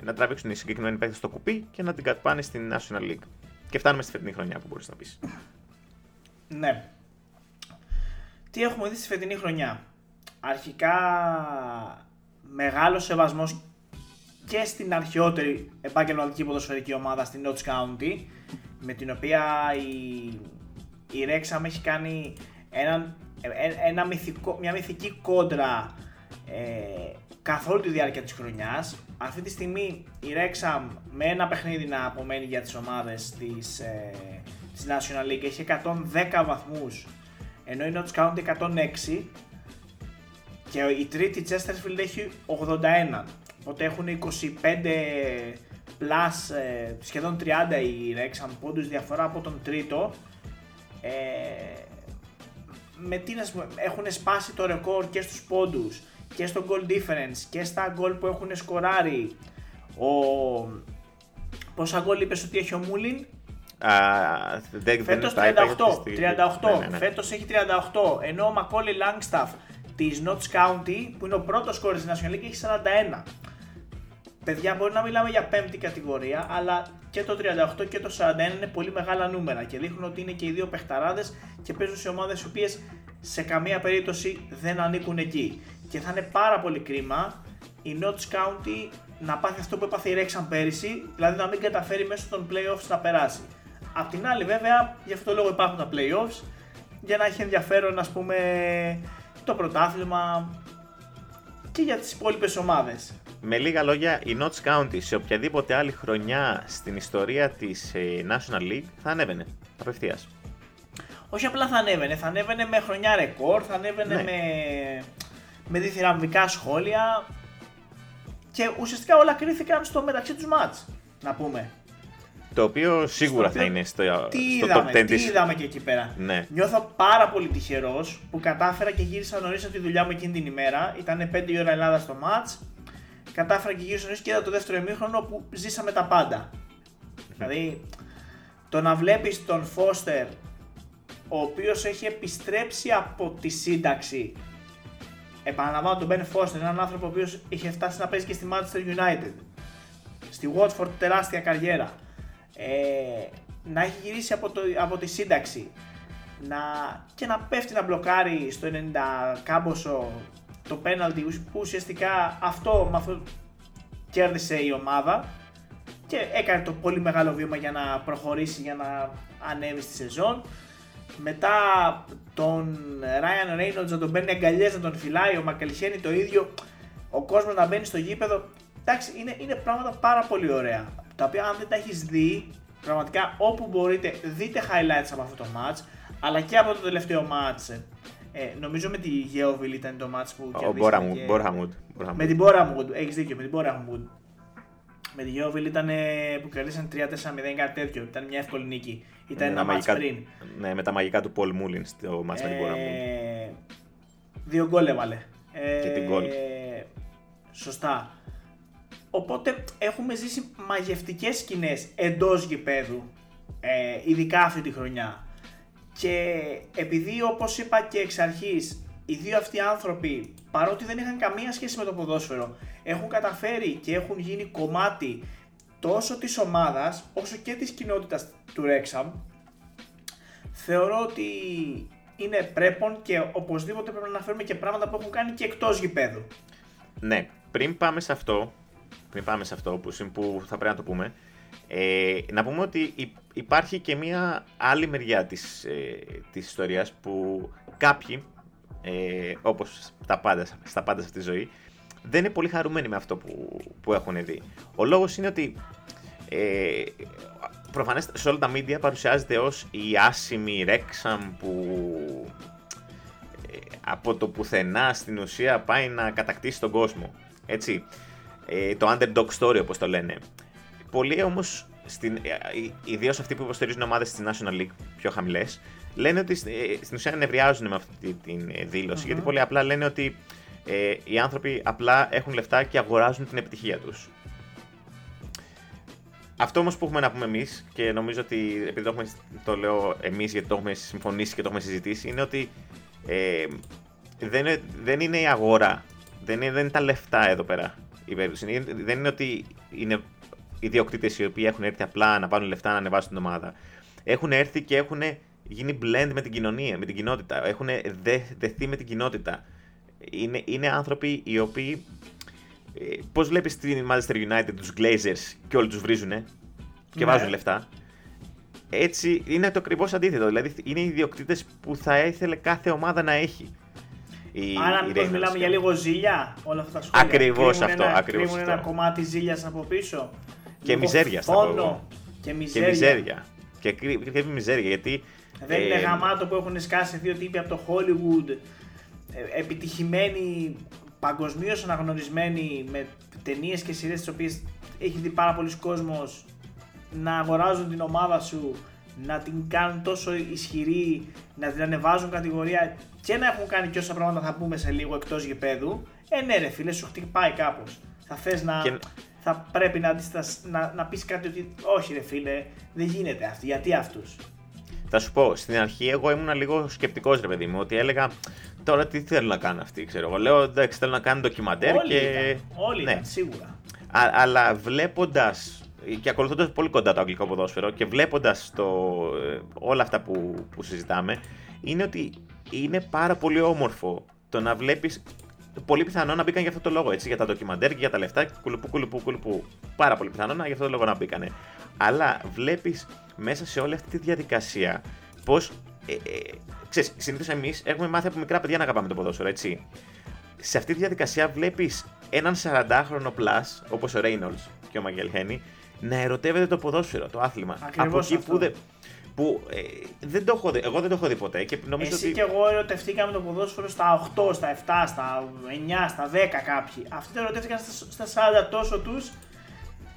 να τραβήξουν οι συγκεκριμένοι παίκτες στο κουπί και να την πάνε στην National League. Και φτάνουμε στη φετινή χρονιά που μπορείς να πεις. Ναι. Τι έχουμε δει στη φετινή χρονιά; Αρχικά μεγάλος σεβασμός και στην αρχαιότερη επαγγελματική ποδοσφαιρική ομάδα στην Notts County με την οποία η, η Rexham έχει κάνει ένα, ένα μυθικό, μια μυθική κόντρα ε, καθ' όλη τη διάρκεια της χρονιάς. Αυτή τη στιγμή η Wrexham με ένα παιχνίδι να απομένει για τις ομάδες της, ε, της National League έχει 110 βαθμούς ενώ η Notts County 106 και η τρίτη Chesterfield έχει 81 οπότε έχουν 25 plus ε, σχεδόν 30 η Wrexham πόντους διαφορά από τον τρίτο ε, με τι να έχουν σπάσει το ρεκόρ και στους πόντους και στο goal difference και στα goal που έχουν σκοράρει. Ο... Πόσα goal είπες ότι έχει ο Μούλιν; Uh, Φέτος 38, 38. Ναι, ναι, ναι. Φέτος έχει 38, ενώ ο Μακόλι Langstaff της Notts County που είναι ο πρώτος σκόρης της National League έχει 41. Παιδιά μπορεί να μιλάμε για πέμπτη κατηγορία, αλλά και το 38 και το 41 είναι πολύ μεγάλα νούμερα και δείχνουν ότι είναι και οι δύο παιχταράδες και παίζουν σε ομάδες οι οποίες σε καμία περίπτωση δεν ανήκουν εκεί και θα είναι πάρα πολύ κρίμα η Notts County να πάθει αυτό που έπαθε η Rexham πέρυσι, δηλαδή να μην καταφέρει μέσω των playoffs να περάσει. Απ' την άλλη βέβαια, γι' αυτό το λόγο υπάρχουν τα playoffs, για να έχει ενδιαφέρον ας πούμε το πρωτάθλημα και για τις υπόλοιπες ομάδες. Με λίγα λόγια, η Notts County σε οποιαδήποτε άλλη χρονιά στην ιστορία της ε, National League θα ανέβαινε απευθείας. Όχι απλά θα ανέβαινε, θα ανέβαινε με χρονιά ρεκόρ, θα ανέβαινε ναι. με με διθυραμβικά σχόλια και ουσιαστικά όλα κρίθηκαν στο μεταξύ τους μάτς, να πούμε. Το οποίο σίγουρα θα είναι στο, τι στο είδαμε, top 10 Τι είδαμε και εκεί πέρα. Ναι. Νιώθω πάρα πολύ τυχερός που κατάφερα και γύρισα νωρίς από τη δουλειά μου εκείνη την ημέρα. Ήταν 5 η ώρα Ελλάδα στο μάτς. Κατάφερα και γύρισα νωρίς και είδα το δεύτερο ημίχρονο που ζήσαμε τα πάντα. δηλαδή, το να βλέπεις τον Φώστερ, ο οποίος έχει επιστρέψει από τη σύνταξη Επαναλαμβάνω τον Ben Foster, έναν άνθρωπο ο οποίος είχε φτάσει να παίζει και στη Manchester United. Στη Watford τεράστια καριέρα. Ε, να έχει γυρίσει από, το, από τη σύνταξη. Να, και να πέφτει να μπλοκάρει στο 90 κάμποσο το πέναλτι που ουσιαστικά αυτό με αυτό κέρδισε η ομάδα και έκανε το πολύ μεγάλο βήμα για να προχωρήσει, για να ανέβει στη σεζόν μετά τον Ryan Reynolds να τον παίρνει αγκαλιές, να τον φυλάει, ο Μακαλισένη το ίδιο, ο κόσμος να μπαίνει στο γήπεδο. Εντάξει, είναι, είναι πράγματα πάρα πολύ ωραία. Τα οποία αν δεν τα έχεις δει, πραγματικά όπου μπορείτε δείτε highlights από αυτό το match, αλλά και από το τελευταίο match. Ε, νομίζω με τη Γεωβιλ ήταν το match που κερδίσαμε. Με την Boramwood, έχεις δίκιο, με την Boramwood. Με τη Γεωβιλ ήταν που κερδίσαν 3-4-0 κάτι τέτοιο. Ήταν μια εύκολη νίκη. Ήταν ένα μαγικά, πριν. Ναι, με τα μαγικά του Paul Mullin στο μάτς με την ε, Δύο γκολ έβαλε. Και την γκολ. Ε, σωστά. Οπότε έχουμε ζήσει μαγευτικές σκηνές εντός γηπέδου, ε, ειδικά αυτή τη χρονιά. Και επειδή όπως είπα και εξ αρχής, οι δύο αυτοί άνθρωποι, παρότι δεν είχαν καμία σχέση με το ποδόσφαιρο, έχουν καταφέρει και έχουν γίνει κομμάτι τόσο της ομάδας, όσο και της κοινότητας του Ρέξαμ, θεωρώ ότι είναι πρέπον και οπωσδήποτε πρέπει να αναφέρουμε και πράγματα που έχουν κάνει και εκτός γηπέδου. Ναι, πριν πάμε σε αυτό, πριν πάμε σε αυτό που, που θα πρέπει να το πούμε, ε, να πούμε ότι υπάρχει και μια άλλη μεριά της, ε, της ιστορίας που κάποιοι, ε, όπως τα πάντα, στα πάντα σε αυτή τη ζωή, δεν είναι πολύ χαρούμενοι με αυτό που, που έχουν δει. Ο λόγος είναι ότι ε, προφανές σε όλα τα media παρουσιάζεται ως η άσημη Rexham που ε, από το πουθενά στην ουσία πάει να κατακτήσει τον κόσμο. Έτσι. Ε, το underdog story όπως το λένε. Πολλοί όμως, στην, ε, ιδίως αυτοί που υποστηρίζουν ομάδες στη National League πιο χαμηλές, λένε ότι ε, στην ουσία νευριάζουν με αυτή την δηλωση γιατί πολύ απλά λένε ότι ε, οι άνθρωποι απλά έχουν λεφτά και αγοράζουν την επιτυχία τους. Αυτό όμως που έχουμε να πούμε εμείς και νομίζω ότι επειδή το, έχουμε, το λέω εμείς γιατί το έχουμε συμφωνήσει και το έχουμε συζητήσει είναι ότι ε, δεν, είναι, δεν είναι η αγορά. Δεν είναι, δεν είναι τα λεφτά εδώ πέρα η περίπτωση. Δεν είναι ότι είναι ιδιοκτήτες οι οποίοι έχουν έρθει απλά να πάρουν λεφτά να ανεβάσουν την ομάδα. Έχουν έρθει και έχουν γίνει blend με την κοινωνία, με την κοινότητα. Έχουν δε, δεθεί με την κοινότητα. Είναι, είναι άνθρωποι οι οποίοι ε, Πώς βλέπεις την Manchester United τους Glazers και όλοι τους βρίζουν και ναι. βάζουν λεφτά; Έτσι είναι το ακριβώς αντίθετο. Δηλαδή είναι οι ιδιοκτήτες που θα ήθελε κάθε ομάδα να έχει. Η, Άρα, μήπω μιλάμε για λίγο ζήλια όλα αυτά τα σχόλια. Ακριβώς αυτό. Ένα, ακριβώς αυτό. ένα κομμάτι ζήλιας από πίσω. Και λίγο μιζέρια θα πω. Και μιζέρια. Και μιζέρια. Και κρύβει μιζέρια γιατί. Δεν ε, είναι γαμάτο που έχουν σκάσει δύο τύποι από το Hollywood. Ε, επιτυχημένοι παγκοσμίως αναγνωρισμένοι με ταινίες και σειρές τις οποίες έχει δει πάρα πολλοί κόσμος να αγοράζουν την ομάδα σου, να την κάνουν τόσο ισχυρή, να την ανεβάζουν κατηγορία και να έχουν κάνει και όσα πράγματα θα πούμε σε λίγο εκτός γηπέδου. Ε, ναι, ρε φίλε, σου χτυπάει κάπως. Θα θες να. Θα πρέπει να, να, να πεις κάτι ότι όχι, ρε φίλε, δεν γίνεται αυτή. Γιατί αυτούς. Θα σου πω, στην αρχή εγώ ήμουν λίγο σκεπτικός, ρε παιδί μου, ότι έλεγα τώρα τι θέλω να κάνω αυτή, ξέρω εγώ. Λέω εντάξει, θέλω να κάνω ντοκιμαντέρ όλοι και. Ήταν, όλοι ναι. ήταν, σίγουρα. Α, αλλά βλέποντας και ακολουθώντας πολύ κοντά το αγγλικό ποδόσφαιρο και βλέποντας ε, όλα αυτά που, που συζητάμε, είναι ότι είναι πάρα πολύ όμορφο το να βλέπεις. Πολύ πιθανό να μπήκαν για αυτό το λόγο, έτσι, για τα ντοκιμαντέρ και για τα λεφτά, κουλουπού, κουλουπού, κουλουπού. Πάρα πολύ πιθανό να για αυτό το λόγο να μπήκανε. Αλλά βλέπεις μέσα σε όλη αυτή τη διαδικασία πώς ε, ε, ξέρεις, συνήθως εμείς έχουμε μάθει από μικρά παιδιά να αγαπάμε το ποδόσφαιρο, έτσι. Σε αυτή τη διαδικασία βλέπεις έναν 40χρονο plus, όπως ο Reynolds και ο Μαγγέλ Χένι, να ερωτεύεται το ποδόσφαιρο, το άθλημα. από εκεί που, δε, που ε, δεν το έχω δει, εγώ δεν το έχω δει ποτέ. Και νομίζω Εσύ ότι... και εγώ ερωτευτήκαμε το ποδόσφαιρο στα 8, στα 7, στα 9, στα 10 κάποιοι. Αυτοί το ερωτεύτηκαν στα, στα 40 τόσο τους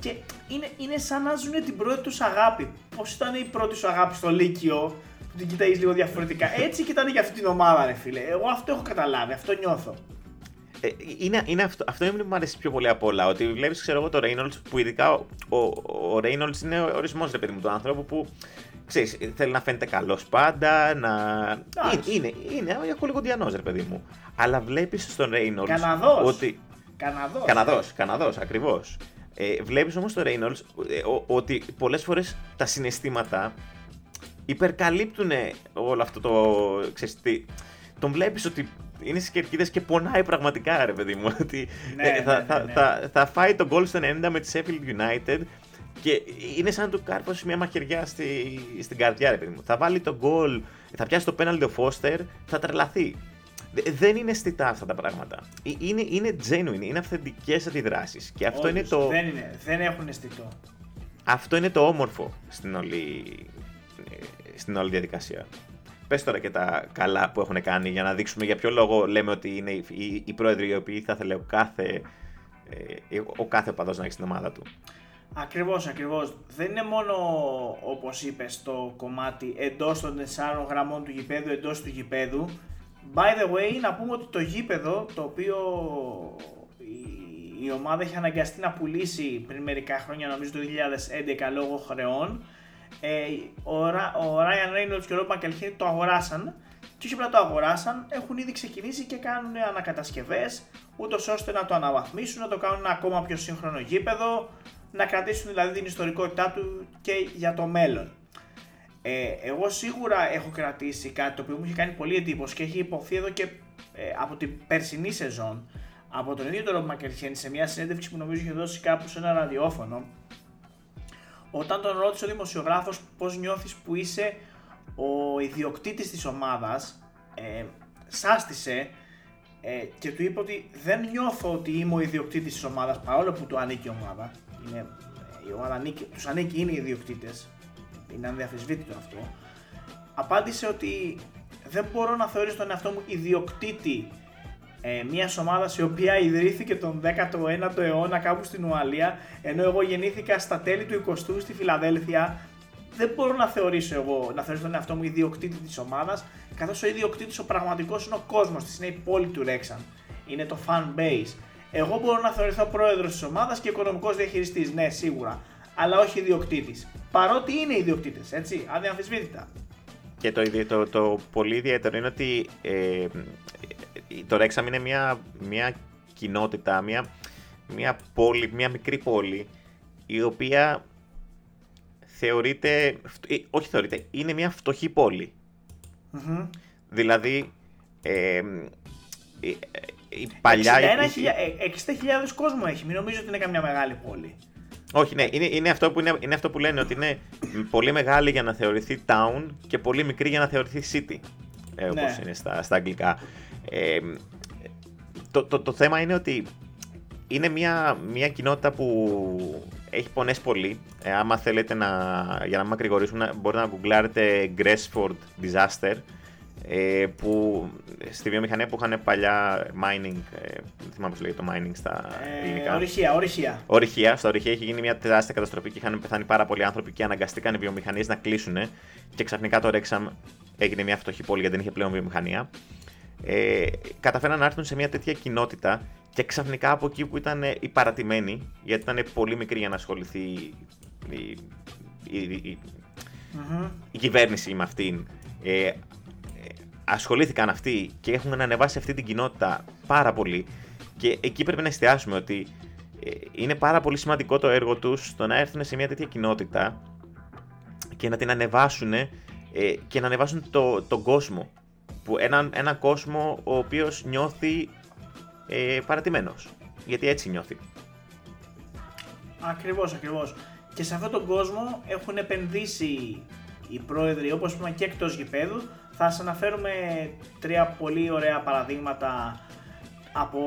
και είναι, είναι σαν να ζουν την πρώτη τους αγάπη. Πώς ήταν η πρώτη σου αγάπη στο Λύκειο, που την κοιτάει λίγο διαφορετικά. Έτσι κοιτάνε για αυτή την ομάδα, ρε φίλε. Εγώ αυτό έχω καταλάβει, αυτό νιώθω. Ε, είναι, είναι αυτό, αυτό είναι που μου αρέσει πιο πολύ από όλα. Ότι βλέπεις, ξέρω εγώ, το Reynolds που ειδικά ο, ο, ο Reynolds είναι ο ορισμός ρε παιδί μου του άνθρωπου που ξέρεις, θέλει να φαίνεται καλός πάντα. Να... Είναι, είναι, είναι, έχω λίγο διανός ρε παιδί μου. Αλλά βλέπεις στον Reynolds. Καναδός. Ότι... Καναδός. Καναδός, Καναδός, ακριβώς. Ε, βλέπεις όμως το Reynolds ε, ότι πολλές φορές τα συναισθήματα υπερκαλύπτουν όλο αυτό το. Ξέρεις, τον βλέπεις ότι είναι στις κερκίδες και πονάει πραγματικά, ρε παιδί μου. Ότι ναι, ε, θα, ναι, θα, ναι. θα, θα, φάει τον goal στο 90 με τη Sheffield United και είναι σαν να του κάρφωσε μια μαχαιριά στη, στην καρδιά, ρε παιδί μου. Θα βάλει τον goal, θα πιάσει το πέναλτι ο Φώστερ, θα τρελαθεί. Δεν είναι αισθητά αυτά τα πράγματα. Ε, είναι, είναι genuine, είναι αυθεντικές αντιδράσεις. Και αυτό Όντως, είναι το. Δεν, είναι, δεν έχουν αισθητό. Αυτό είναι το όμορφο στην όλη, στην όλη διαδικασία. Πες τώρα και τα καλά που έχουν κάνει για να δείξουμε για ποιο λόγο λέμε ότι είναι οι, οι πρόεδροι οι οποίοι θα ήθελε ο κάθε, ε, ο κάθε παδός να έχει στην ομάδα του. Ακριβώς, ακριβώς. Δεν είναι μόνο όπως είπες το κομμάτι εντός των 4 γραμμών του γηπέδου, εντός του γηπέδου. By the way, να πούμε ότι το γήπεδο το οποίο η ομάδα είχε αναγκαστεί να πουλήσει πριν μερικά χρόνια, νομίζω το 2011, λόγω χρεών. Ε, ο, ο Ryan Reynolds και ο Rob McElhenney το αγοράσαν και όχι απλά το αγοράσαν, έχουν ήδη ξεκινήσει και κάνουν ανακατασκευές, ούτως ώστε να το αναβαθμίσουν, να το κάνουν ένα ακόμα πιο σύγχρονο γήπεδο, να κρατήσουν δηλαδή την ιστορικότητά του και για το μέλλον. Ε, εγώ σίγουρα έχω κρατήσει κάτι το οποίο μου έχει κάνει πολύ εντύπωση και έχει υποθεί εδώ και ε, από την περσινή σεζόν από τον ίδιο τον Ρομπ Μακερχένη σε μια συνέντευξη που νομίζω είχε δώσει κάπου σε ένα ραδιόφωνο όταν τον ρώτησε ο δημοσιογράφος πώς νιώθεις που είσαι ο ιδιοκτήτης της ομάδας ε, σάστησε ε, και του είπε ότι δεν νιώθω ότι είμαι ο ιδιοκτήτης της ομάδας παρόλο που του ανήκει η ομάδα. Είναι, ε, η ομάδα ανήκει, τους ανήκει, είναι οι ιδιοκτήτες. Είναι ανδιαφεσβήτητο αυτό. Απάντησε ότι δεν μπορώ να θεωρήσω τον εαυτό μου ιδιοκτήτη ε, μιας ομάδας η οποία ιδρύθηκε τον 19ο αιώνα κάπου στην Ουαλία, ενώ εγώ γεννήθηκα στα τέλη του 20ου στη Φιλαδέλφια δεν μπορώ να θεωρήσω εγώ, να θεωρήσω τον εαυτό μου ιδιοκτήτη της ομάδας, καθώς ο ιδιοκτήτης ο πραγματικός είναι ο κόσμος της, είναι η πόλη του Ρέξαν. Είναι το fan base. Εγώ μπορώ να θεωρηθώ πρόεδρος της ομάδας και οικονομικός διαχειριστής, ναι, σίγουρα. Αλλά όχι ιδιοκτήτης. Παρότι είναι ιδιοκτήτες, έτσι, αδιαμφισβήτητα. Και το, το, το πολύ ιδιαίτερο είναι ότι ε, το Ρέξαμ είναι μια, μια κοινότητα, μια, μια πόλη, μια μικρή πόλη, η οποία θεωρείται, ε, όχι θεωρείται, είναι μια φτωχή Δηλαδή, ε, η παλιά... 60.000 κόσμο έχει, μην νομίζω ότι είναι καμιά μεγάλη πόλη. Όχι, ναι, είναι, είναι, αυτό που είναι, είναι αυτό που λένε ότι είναι πολύ μεγάλη για να θεωρηθεί town και πολύ μικρή για να θεωρηθεί city. Ε, όπως ναι. είναι στα, στα αγγλικά. Ε, το, το, το θέμα είναι ότι είναι μια, μια κοινότητα που έχει πονέσει πολύ. Ε, άμα θέλετε να, για να μην μακρηγορήσουμε, μπορείτε να γκουγκλάρετε Gressford Disaster, ε, που στη βιομηχανία που είχαν παλιά mining, ε, δεν θυμάμαι πώς λέγεται το mining στα ε, ελληνικά. Ορυχεία, ορυχεία. Ορυχεία, στα ορυχεία έχει γίνει μια τεράστια καταστροφή και είχαν πεθάνει πάρα πολλοί άνθρωποι και αναγκαστήκαν οι βιομηχανίες να κλείσουν και ξαφνικά το Rexham έγινε μια φτωχή πόλη γιατί δεν είχε πλέον βιομηχανία. Ε, καταφέραν να έρθουν σε μια τέτοια κοινότητα και ξαφνικά από εκεί που ήταν οι παρατημένοι, γιατί ήταν πολύ μικρή για να ασχοληθεί η, η, η, η κυβέρνηση με αυτήν, ε, ασχολήθηκαν αυτοί και έχουν ανεβάσει αυτή την κοινότητα πάρα πολύ. Και εκεί πρέπει να εστιάσουμε ότι ε, είναι πάρα πολύ σημαντικό το έργο τους στο να έρθουν σε μια τέτοια κοινότητα και να την ανεβάσουν ε, και να ανεβάσουν το, τον κόσμο. Που έναν, έναν κόσμο ο οποίος νιώθει ε, παρατημένος. Γιατί έτσι νιώθει. Ακριβώς, ακριβώς. Και σε αυτόν τον κόσμο έχουν επενδύσει οι πρόεδροι όπως είπαμε και εκτός γηπέδου. Θα σας αναφέρουμε τρία πολύ ωραία παραδείγματα από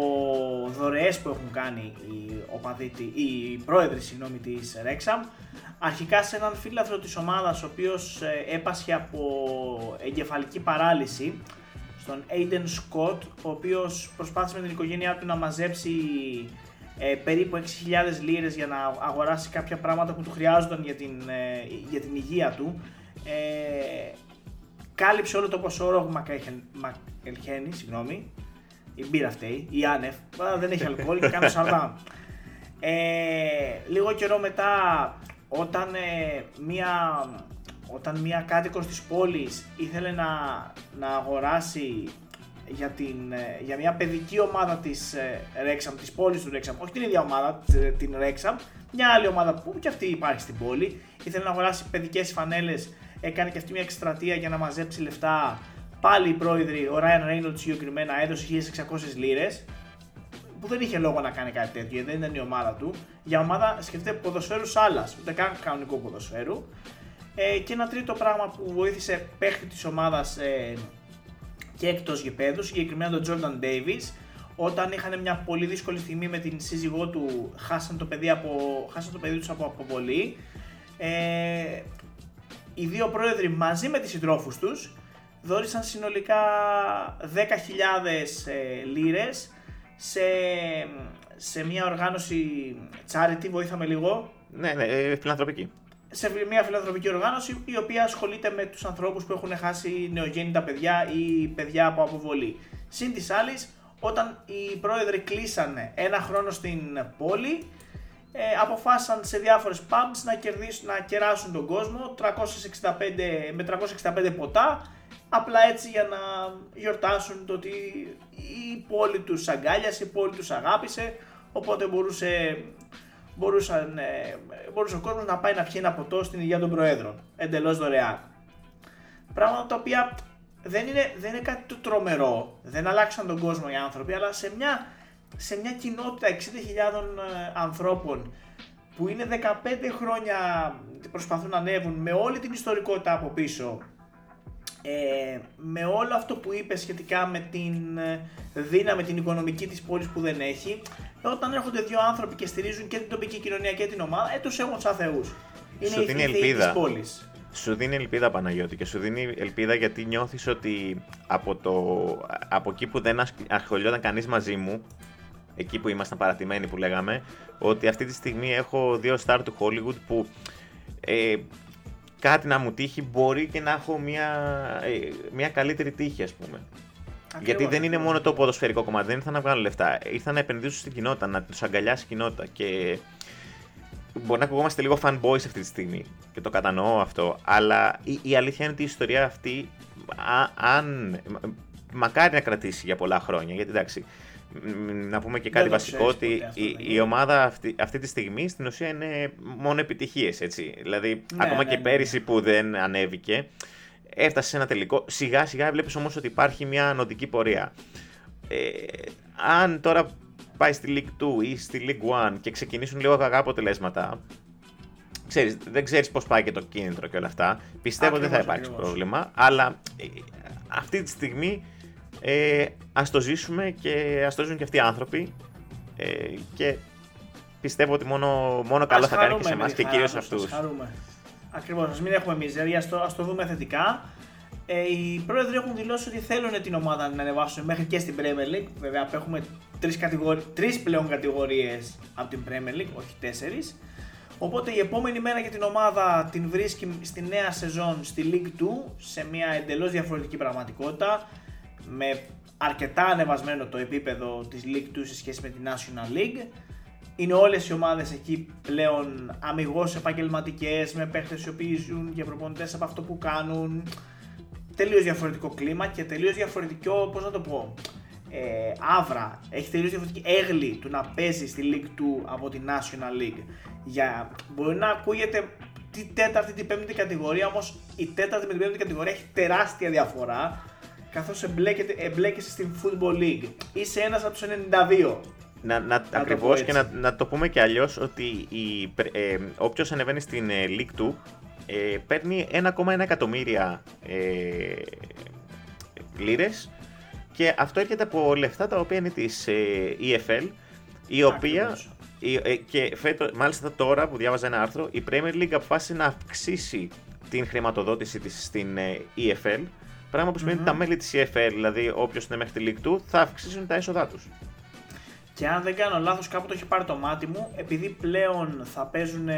δωρεές που έχουν κάνει οι, οπαδοί, οι πρόεδροι συγγνώμη, της Rexham. Αρχικά σε έναν φίλαθρο της ομάδας ο οποίος ε, έπασχε από εγκεφαλική παράλυση στον Aiden Scott, ο οποίος προσπάθησε με την οικογένειά του να μαζέψει ε, περίπου 6.000 λίρες για να αγοράσει κάποια πράγματα που του χρειάζονταν για την, ε, για την υγεία του. Ε, κάλυψε όλο το ποσό όρο Μακελχένη, συγγνώμη, η μπύρα αυτή, η Άνεφ, δεν έχει αλκοόλ και κάνω σαρδάμ. Ε, λίγο καιρό μετά, όταν ε, μία όταν μια κάτοικος της πόλης ήθελε να, να αγοράσει για, την, ε, για μια παιδική ομάδα της ε, Rexham, της πόλης του Rexham, όχι την ίδια ομάδα, την Rexham, μια άλλη ομάδα που και αυτή υπάρχει στην πόλη, ήθελε να αγοράσει παιδικές φανέλες, έκανε και αυτή μια εκστρατεία για να μαζέψει λεφτά. Πάλι οι πρόεδροι, ο Ryan Reynolds συγκεκριμένα έδωσε 1600 λίρες, που δεν είχε λόγο να κάνει κάτι τέτοιο, δεν ήταν η ομάδα του. Για ομάδα σκεφτείτε ποδοσφαίρου άλλα, ούτε καν κανονικό ποδοσφαίρου. Ε, και ένα τρίτο πράγμα που βοήθησε παίχτη της ομάδας ε, και εκτός γηπέδου, συγκεκριμένα τον Jordan Davis, όταν είχαν μια πολύ δύσκολη στιγμή με την σύζυγό του, χάσαν το παιδί, από, χάσαν το παιδί τους από αποβολή. Ε, οι δύο πρόεδροι μαζί με τις συντρόφους τους δόρισαν συνολικά 10.000 ε, λίρες σε, σε μια οργάνωση charity, βοήθαμε λίγο. Ναι, ναι, ε, φιλανθρωπική σε μια φιλανθρωπική οργάνωση η οποία ασχολείται με τους ανθρώπους που έχουν χάσει νεογέννητα παιδιά ή παιδιά από αποβολή. Συν της άλλης, όταν οι πρόεδροι κλείσανε ένα χρόνο στην πόλη, ε, αποφάσισαν σε διάφορες pubs να, κερδίσουν, να κεράσουν τον κόσμο 365, με 365 ποτά. Απλά έτσι για να γιορτάσουν το ότι η πόλη τους αγκάλιασε, η πόλη τους αγάπησε. Οπότε μπορούσε, μπορούσαν, ε, μπορούσε ο κόσμος να πάει να πιει ένα ποτό στην υγεία των Προέδρων εντελώς δωρεάν. Πράγματα τα οποία δεν είναι, δεν είναι κάτι το τρομερό, δεν αλλάξαν τον κόσμο οι άνθρωποι, αλλά σε μια, σε μια κοινότητα 60.000 ε, ανθρώπων που είναι 15 χρόνια προσπαθούν να ανέβουν με όλη την ιστορικότητα από πίσω, ε, με όλο αυτό που είπες σχετικά με την ε, δύναμη, την οικονομική της πόλης που δεν έχει, όταν έρχονται δύο άνθρωποι και στηρίζουν και την τοπική κοινωνία και την ομάδα, ε, τους έχουν σαν θεούς. Είναι η, η ελπίδα. της πόλης. Σου δίνει ελπίδα Παναγιώτη και σου δίνει ελπίδα γιατί νιώθεις ότι από, το, από εκεί που δεν ασχολιόταν κανείς μαζί μου, εκεί που ήμασταν παρατημένοι που λέγαμε, ότι αυτή τη στιγμή έχω δύο star του Hollywood που ε, κάτι να μου τύχει μπορεί και να έχω μια, ε, μια καλύτερη τύχη ας πούμε. Γιατί δεν είναι μόνο το ποδοσφαιρικό κομμάτι, δεν ήρθαν να βγάλουν λεφτά. Ήρθαν να επενδύσουν στην κοινότητα, να τους αγκαλιάσει η κοινότητα. Και μπορεί να ακουγόμαστε λίγο fanboys αυτή τη στιγμή και το κατανοώ αυτό, αλλά η, η αλήθεια είναι ότι η ιστορία αυτή, αν. Μακάρι να κρατήσει για πολλά χρόνια. Γιατί εντάξει, να πούμε και κάτι βασικό ότι η, η, ομάδα αυτή, αυτή τη στιγμή στην ουσία είναι μόνο επιτυχίες. Δηλαδή, ναι, ακόμα ναι, και ναι, πέρυσι που δεν ανέβηκε, έφτασε σε ένα τελικό. Σιγά σιγά βλέπεις όμως ότι υπάρχει μια ανωτική πορεία. Ε, αν τώρα πάει στη League 2 ή στη League 1 και ξεκινήσουν λίγο κακά αποτελέσματα, ξέρεις, δεν ξέρεις πώς πάει και το κίνητρο και όλα αυτά. Πιστεύω ότι δεν θα υπάρξει πρόβλημα, αλλά ε, αυτή τη στιγμή ε, ας το ζήσουμε και ας το ζουν και αυτοί οι άνθρωποι ε, και πιστεύω ότι μόνο, μόνο καλό θα κάνει και σε εμάς και κυρίως σε αυτούς. Ακριβώς, ας μην έχουμε μιζέρια, ας το, το δούμε θετικά. Ε, οι πρόεδροι έχουν δηλώσει ότι θέλουν την ομάδα να ανεβάσουν μέχρι και στην Premier League. Βέβαια, έχουμε τρεις τρεις πλέον κατηγορίες από την Premier League, όχι τέσσερις. Οπότε η επόμενη μέρα για την ομάδα την βρίσκει στη νέα σεζόν στη League 2 σε μια εντελώς διαφορετική πραγματικότητα με αρκετά ανεβασμένο το επίπεδο της League 2 σε σχέση με την National League. Είναι όλες οι ομάδες εκεί πλέον αμυγός επαγγελματικές με παίχτες οι οποίοι ζουν και προπονητές από αυτό που κάνουν τελείως διαφορετικό κλίμα και τελείως διαφορετικό, πώς να το πω, ε, άβρα. Έχει τελείως διαφορετική έγλη του να παίζει στη League 2 από τη National League. Για, μπορεί να ακούγεται τη τέταρτη, την πέμπτη κατηγορία, όμως η τέταρτη με την πέμπτη κατηγορία έχει τεράστια διαφορά καθώς εμπλέκεσαι στην Football League. Είσαι ένας από τους 92. Να, να, Ακριβώς και να, να το πούμε και αλλιώς ότι η, ε, όποιος ανεβαίνει στην ε, League 2 ε, παίρνει 1,1 εκατομμύρια ε, λίρες και αυτό έρχεται από λεφτά τα οποία είναι της ε, EFL η οποία ε, και φέτο, μάλιστα τώρα που διάβαζα ένα άρθρο η Premier League αποφάσισε να αυξήσει την χρηματοδότηση της στην ε, EFL πράγμα που σημαίνει ότι τα μέλη της EFL δηλαδή όποιος είναι μέχρι τη League 2 θα αυξήσουν τα έσοδά τους και αν δεν κάνω λάθος κάπου το έχει πάρει το μάτι μου επειδή πλέον θα παίζουν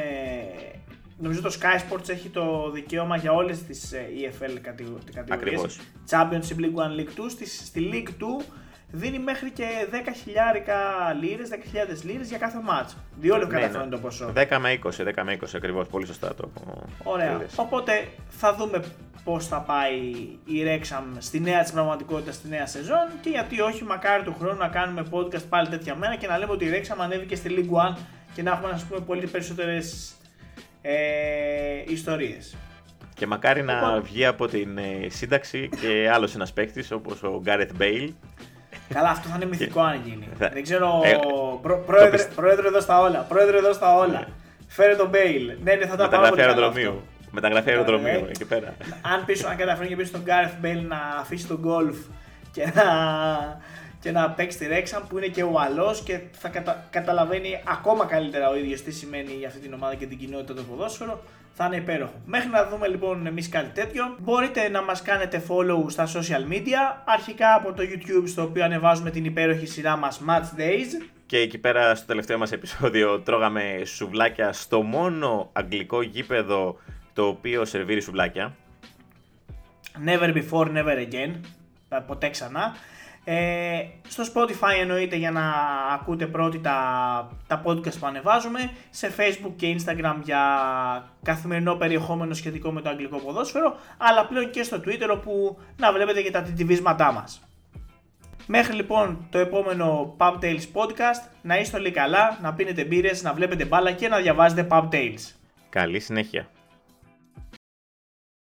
Νομίζω το Sky Sports έχει το δικαίωμα για όλες τις ε, EFL κατηγορίες. Ακριβώς. Championship League 1, League 2. Στη, στη League 2 δίνει μέχρι και 10.000 λίρες, 10.000 λίρες για κάθε μάτς. Δύο λεπτά ναι, ναι. το ποσό. 10 με 20, 10 με 20 ακριβώς, πολύ σωστά το Ωραία. Οπότε θα δούμε πώς θα πάει η Rexham στη νέα της πραγματικότητα, στη νέα σεζόν και γιατί όχι μακάρι του χρόνου να κάνουμε podcast πάλι τέτοια μέρα και να λέμε ότι η Rexham ανέβηκε στη League 1 και να έχουμε να πούμε πολύ περισσότερες ε, ιστορίες. Και μακάρι να λοιπόν. βγει από την ε, σύνταξη και άλλος ένας παίκτης όπως ο Γκάρετ Μπέιλ. Καλά, αυτό θα είναι μυθικό αν γίνει. Δεν ξέρω. Ε, προ, πρόεδρε, πρόεδρε εδώ στα όλα. Πρόεδρε εδώ στα όλα. Ναι. Φέρε τον Μπέιλ. Ναι, ναι, θα τα πάω. αεροδρομίου. Μεταγραφή αεροδρομίου ε, εκεί πέρα. Αν πείσω, αν καταφέρει και πείσω τον Γκάρετ Μπέιλ να αφήσει το γκολφ και να και να παίξει τη Ρέξαμ που είναι και ο Ουαλός και θα κατα... καταλαβαίνει ακόμα καλύτερα ο ίδιος τι σημαίνει για αυτή την ομάδα και την κοινότητα του ποδόσφαιρο. Θα είναι υπέροχο. Μέχρι να δούμε λοιπόν εμείς κάτι τέτοιο, μπορείτε να μας κάνετε follow στα social media. Αρχικά από το YouTube, στο οποίο ανεβάζουμε την υπέροχη σειρά μας Match Days. Και εκεί πέρα στο τελευταίο μας επεισόδιο τρώγαμε σουβλάκια στο μόνο αγγλικό γήπεδο το οποίο σερβίρει σουβλάκια. Never before, never again. Ποτέ ξανά. Ε, στο Spotify εννοείται για να ακούτε πρώτοι τα, τα podcast που ανεβάζουμε. Σε Facebook και Instagram για καθημερινό περιεχόμενο σχετικό με το αγγλικό ποδόσφαιρο. Αλλά πλέον και στο Twitter όπου να βλέπετε και τα τιτιβίσματά μας. Μέχρι λοιπόν το επόμενο Pub Tales podcast, να είστε όλοι καλά, να πίνετε μπύρες, να βλέπετε μπάλα και να διαβάζετε Pub Tales. Καλή συνέχεια.